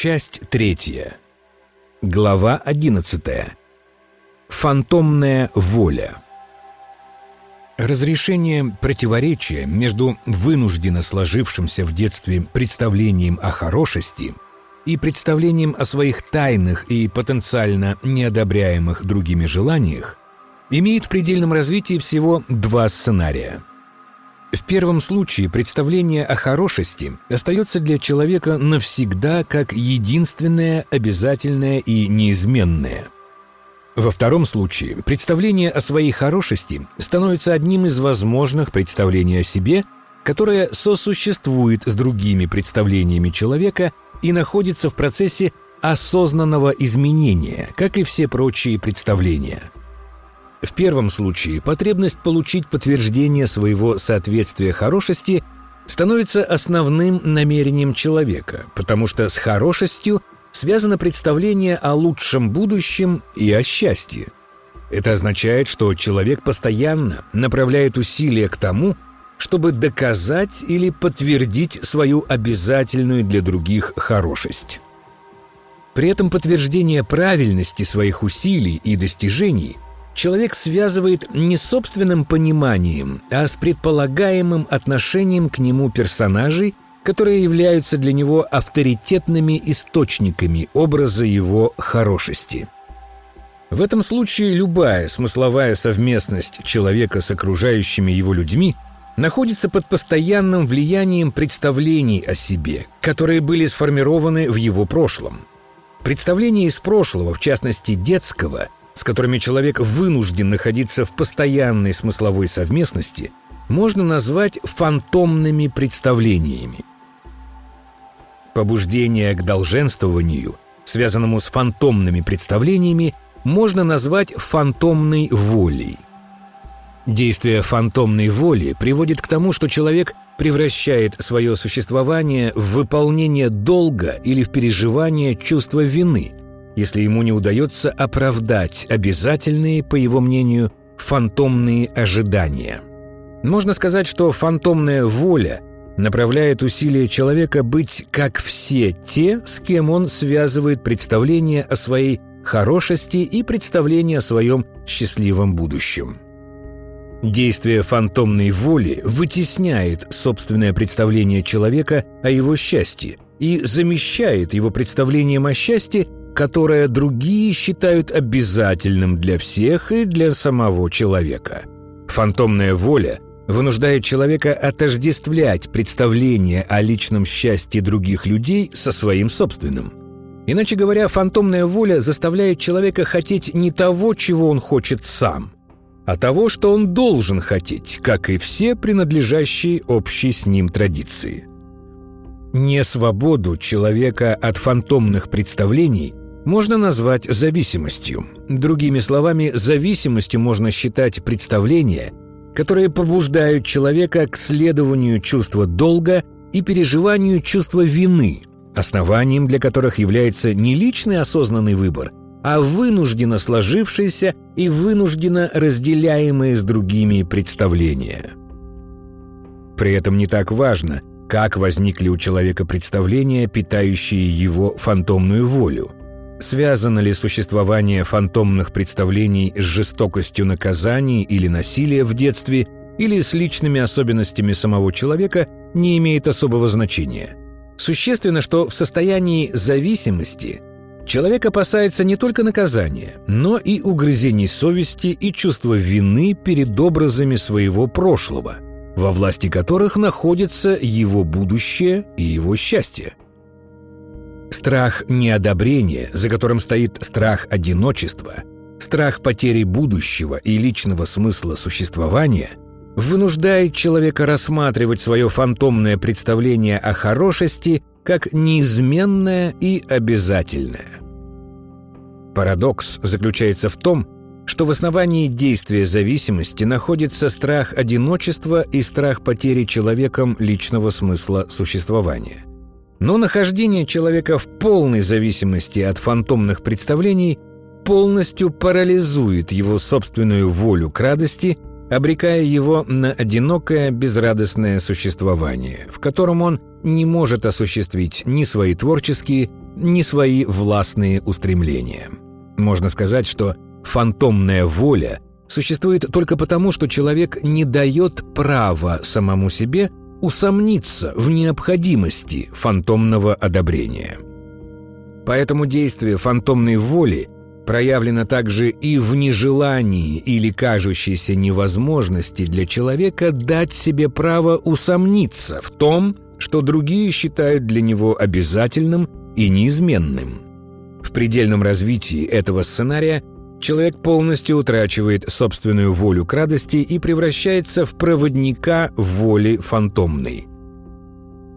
Часть третья. Глава одиннадцатая. Фантомная воля. Разрешение противоречия между вынужденно сложившимся в детстве представлением о хорошести и представлением о своих тайных и потенциально неодобряемых другими желаниях имеет в предельном развитии всего два сценария – в первом случае представление о хорошести остается для человека навсегда как единственное, обязательное и неизменное. Во втором случае представление о своей хорошести становится одним из возможных представлений о себе, которое сосуществует с другими представлениями человека и находится в процессе осознанного изменения, как и все прочие представления – в первом случае потребность получить подтверждение своего соответствия хорошести становится основным намерением человека, потому что с хорошестью связано представление о лучшем будущем и о счастье. Это означает, что человек постоянно направляет усилия к тому, чтобы доказать или подтвердить свою обязательную для других хорошесть. При этом подтверждение правильности своих усилий и достижений – человек связывает не с собственным пониманием, а с предполагаемым отношением к нему персонажей, которые являются для него авторитетными источниками образа его хорошести. В этом случае любая смысловая совместность человека с окружающими его людьми находится под постоянным влиянием представлений о себе, которые были сформированы в его прошлом. Представления из прошлого, в частности детского, с которыми человек вынужден находиться в постоянной смысловой совместности, можно назвать фантомными представлениями. Побуждение к долженствованию, связанному с фантомными представлениями, можно назвать фантомной волей. Действие фантомной воли приводит к тому, что человек превращает свое существование в выполнение долга или в переживание чувства вины – если ему не удается оправдать обязательные, по его мнению, фантомные ожидания. Можно сказать, что фантомная воля направляет усилия человека быть как все те, с кем он связывает представление о своей хорошести и представление о своем счастливом будущем. Действие фантомной воли вытесняет собственное представление человека о его счастье и замещает его представлением о счастье которое другие считают обязательным для всех и для самого человека. Фантомная воля вынуждает человека отождествлять представление о личном счастье других людей со своим собственным. Иначе говоря, фантомная воля заставляет человека хотеть не того, чего он хочет сам, а того, что он должен хотеть, как и все принадлежащие общей с ним традиции. Не свободу человека от фантомных представлений можно назвать зависимостью. Другими словами, зависимостью можно считать представления, которые побуждают человека к следованию чувства долга и переживанию чувства вины, основанием для которых является не личный осознанный выбор, а вынужденно сложившиеся и вынужденно разделяемые с другими представления. При этом не так важно, как возникли у человека представления, питающие его фантомную волю – Связано ли существование фантомных представлений с жестокостью наказаний или насилия в детстве или с личными особенностями самого человека, не имеет особого значения. Существенно, что в состоянии зависимости человек опасается не только наказания, но и угрызений совести и чувства вины перед образами своего прошлого, во власти которых находится его будущее и его счастье. Страх неодобрения, за которым стоит страх одиночества, страх потери будущего и личного смысла существования, вынуждает человека рассматривать свое фантомное представление о хорошести как неизменное и обязательное. Парадокс заключается в том, что в основании действия зависимости находится страх одиночества и страх потери человеком личного смысла существования. Но нахождение человека в полной зависимости от фантомных представлений полностью парализует его собственную волю к радости, обрекая его на одинокое безрадостное существование, в котором он не может осуществить ни свои творческие, ни свои властные устремления. Можно сказать, что фантомная воля существует только потому, что человек не дает права самому себе усомниться в необходимости фантомного одобрения. Поэтому действие фантомной воли проявлено также и в нежелании или кажущейся невозможности для человека дать себе право усомниться в том, что другие считают для него обязательным и неизменным. В предельном развитии этого сценария человек полностью утрачивает собственную волю к радости и превращается в проводника воли фантомной.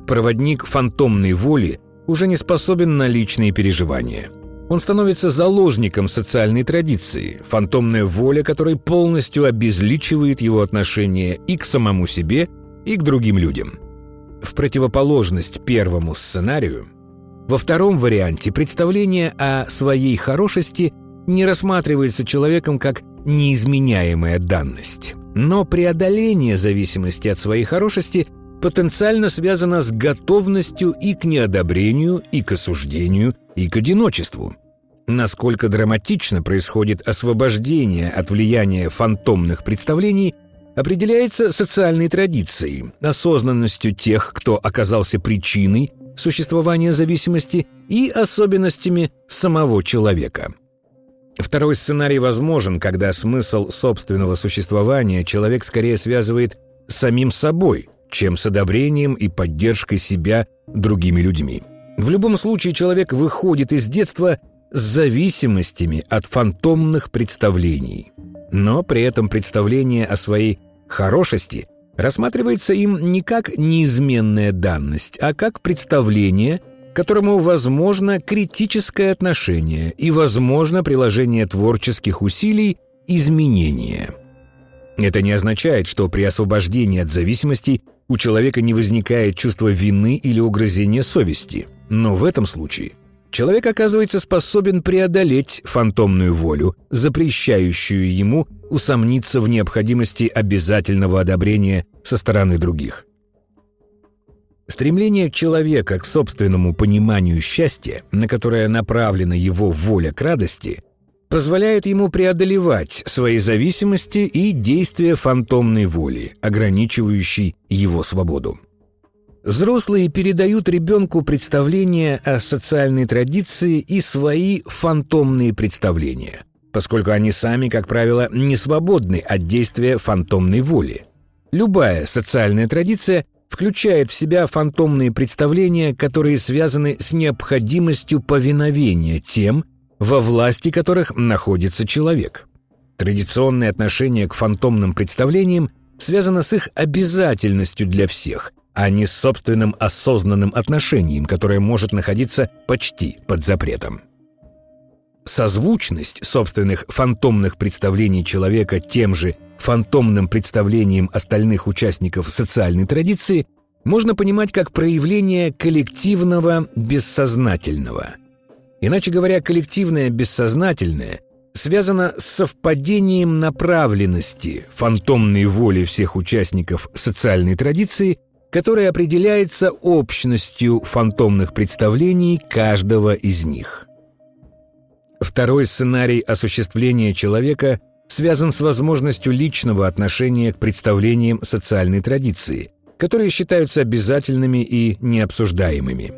Проводник фантомной воли уже не способен на личные переживания. Он становится заложником социальной традиции, фантомная воля которой полностью обезличивает его отношение и к самому себе, и к другим людям. В противоположность первому сценарию, во втором варианте представление о своей хорошести не рассматривается человеком как неизменяемая данность. Но преодоление зависимости от своей хорошести потенциально связано с готовностью и к неодобрению, и к осуждению, и к одиночеству. Насколько драматично происходит освобождение от влияния фантомных представлений, определяется социальной традицией, осознанностью тех, кто оказался причиной существования зависимости и особенностями самого человека. Второй сценарий возможен, когда смысл собственного существования человек скорее связывает с самим собой, чем с одобрением и поддержкой себя другими людьми. В любом случае человек выходит из детства с зависимостями от фантомных представлений. Но при этом представление о своей хорошести рассматривается им не как неизменная данность, а как представление – которому возможно критическое отношение и возможно приложение творческих усилий изменения. Это не означает, что при освобождении от зависимости у человека не возникает чувство вины или угрызения совести. Но в этом случае человек оказывается способен преодолеть фантомную волю, запрещающую ему усомниться в необходимости обязательного одобрения со стороны других. Стремление человека к собственному пониманию счастья, на которое направлена его воля к радости, позволяет ему преодолевать свои зависимости и действия фантомной воли, ограничивающей его свободу. Взрослые передают ребенку представления о социальной традиции и свои фантомные представления, поскольку они сами, как правило, не свободны от действия фантомной воли. Любая социальная традиция включает в себя фантомные представления, которые связаны с необходимостью повиновения тем, во власти которых находится человек. Традиционное отношение к фантомным представлениям связано с их обязательностью для всех, а не с собственным осознанным отношением, которое может находиться почти под запретом. Созвучность собственных фантомных представлений человека тем же фантомным представлением остальных участников социальной традиции можно понимать как проявление коллективного бессознательного. Иначе говоря, коллективное бессознательное связано с совпадением направленности фантомной воли всех участников социальной традиции, которая определяется общностью фантомных представлений каждого из них. Второй сценарий осуществления человека – связан с возможностью личного отношения к представлениям социальной традиции, которые считаются обязательными и необсуждаемыми.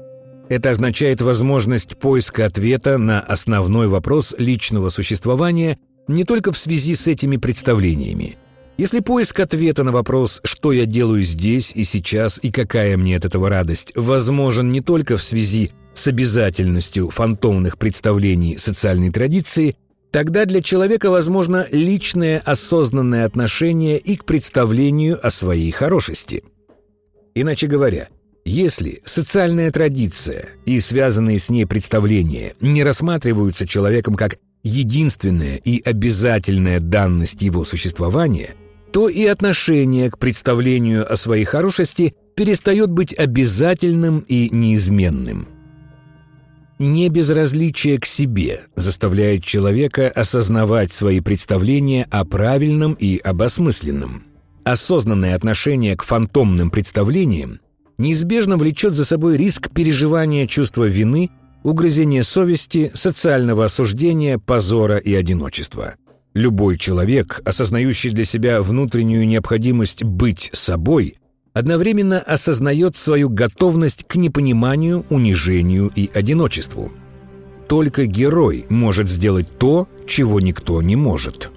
Это означает возможность поиска ответа на основной вопрос личного существования не только в связи с этими представлениями. Если поиск ответа на вопрос «что я делаю здесь и сейчас и какая мне от этого радость» возможен не только в связи с обязательностью фантомных представлений социальной традиции, Тогда для человека возможно личное осознанное отношение и к представлению о своей хорошести. Иначе говоря, если социальная традиция и связанные с ней представления не рассматриваются человеком как единственная и обязательная данность его существования, то и отношение к представлению о своей хорошести перестает быть обязательным и неизменным – не безразличие к себе заставляет человека осознавать свои представления о правильном и об осмысленном. Осознанное отношение к фантомным представлениям неизбежно влечет за собой риск переживания чувства вины угрызения совести, социального осуждения, позора и одиночества. Любой человек, осознающий для себя внутреннюю необходимость быть собой, одновременно осознает свою готовность к непониманию, унижению и одиночеству. Только герой может сделать то, чего никто не может.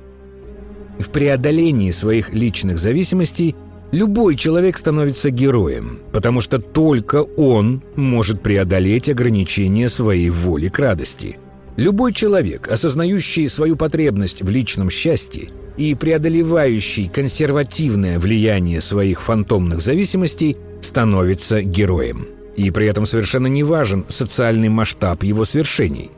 В преодолении своих личных зависимостей любой человек становится героем, потому что только он может преодолеть ограничения своей воли к радости. Любой человек, осознающий свою потребность в личном счастье и преодолевающий консервативное влияние своих фантомных зависимостей, становится героем. И при этом совершенно не важен социальный масштаб его свершений.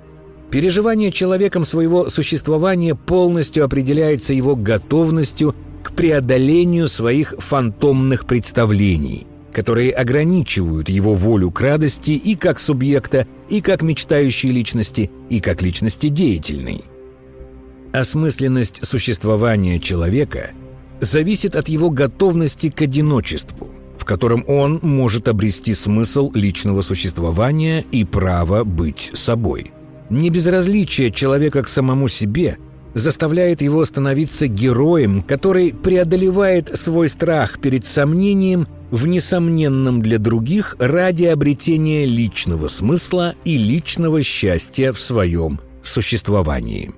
Переживание человеком своего существования полностью определяется его готовностью к преодолению своих фантомных представлений, которые ограничивают его волю к радости и как субъекта, и как мечтающей личности, и как личности деятельной. Осмысленность существования человека зависит от его готовности к одиночеству, в котором он может обрести смысл личного существования и право быть собой – Небезразличие человека к самому себе заставляет его становиться героем, который преодолевает свой страх перед сомнением в несомненном для других ради обретения личного смысла и личного счастья в своем существовании.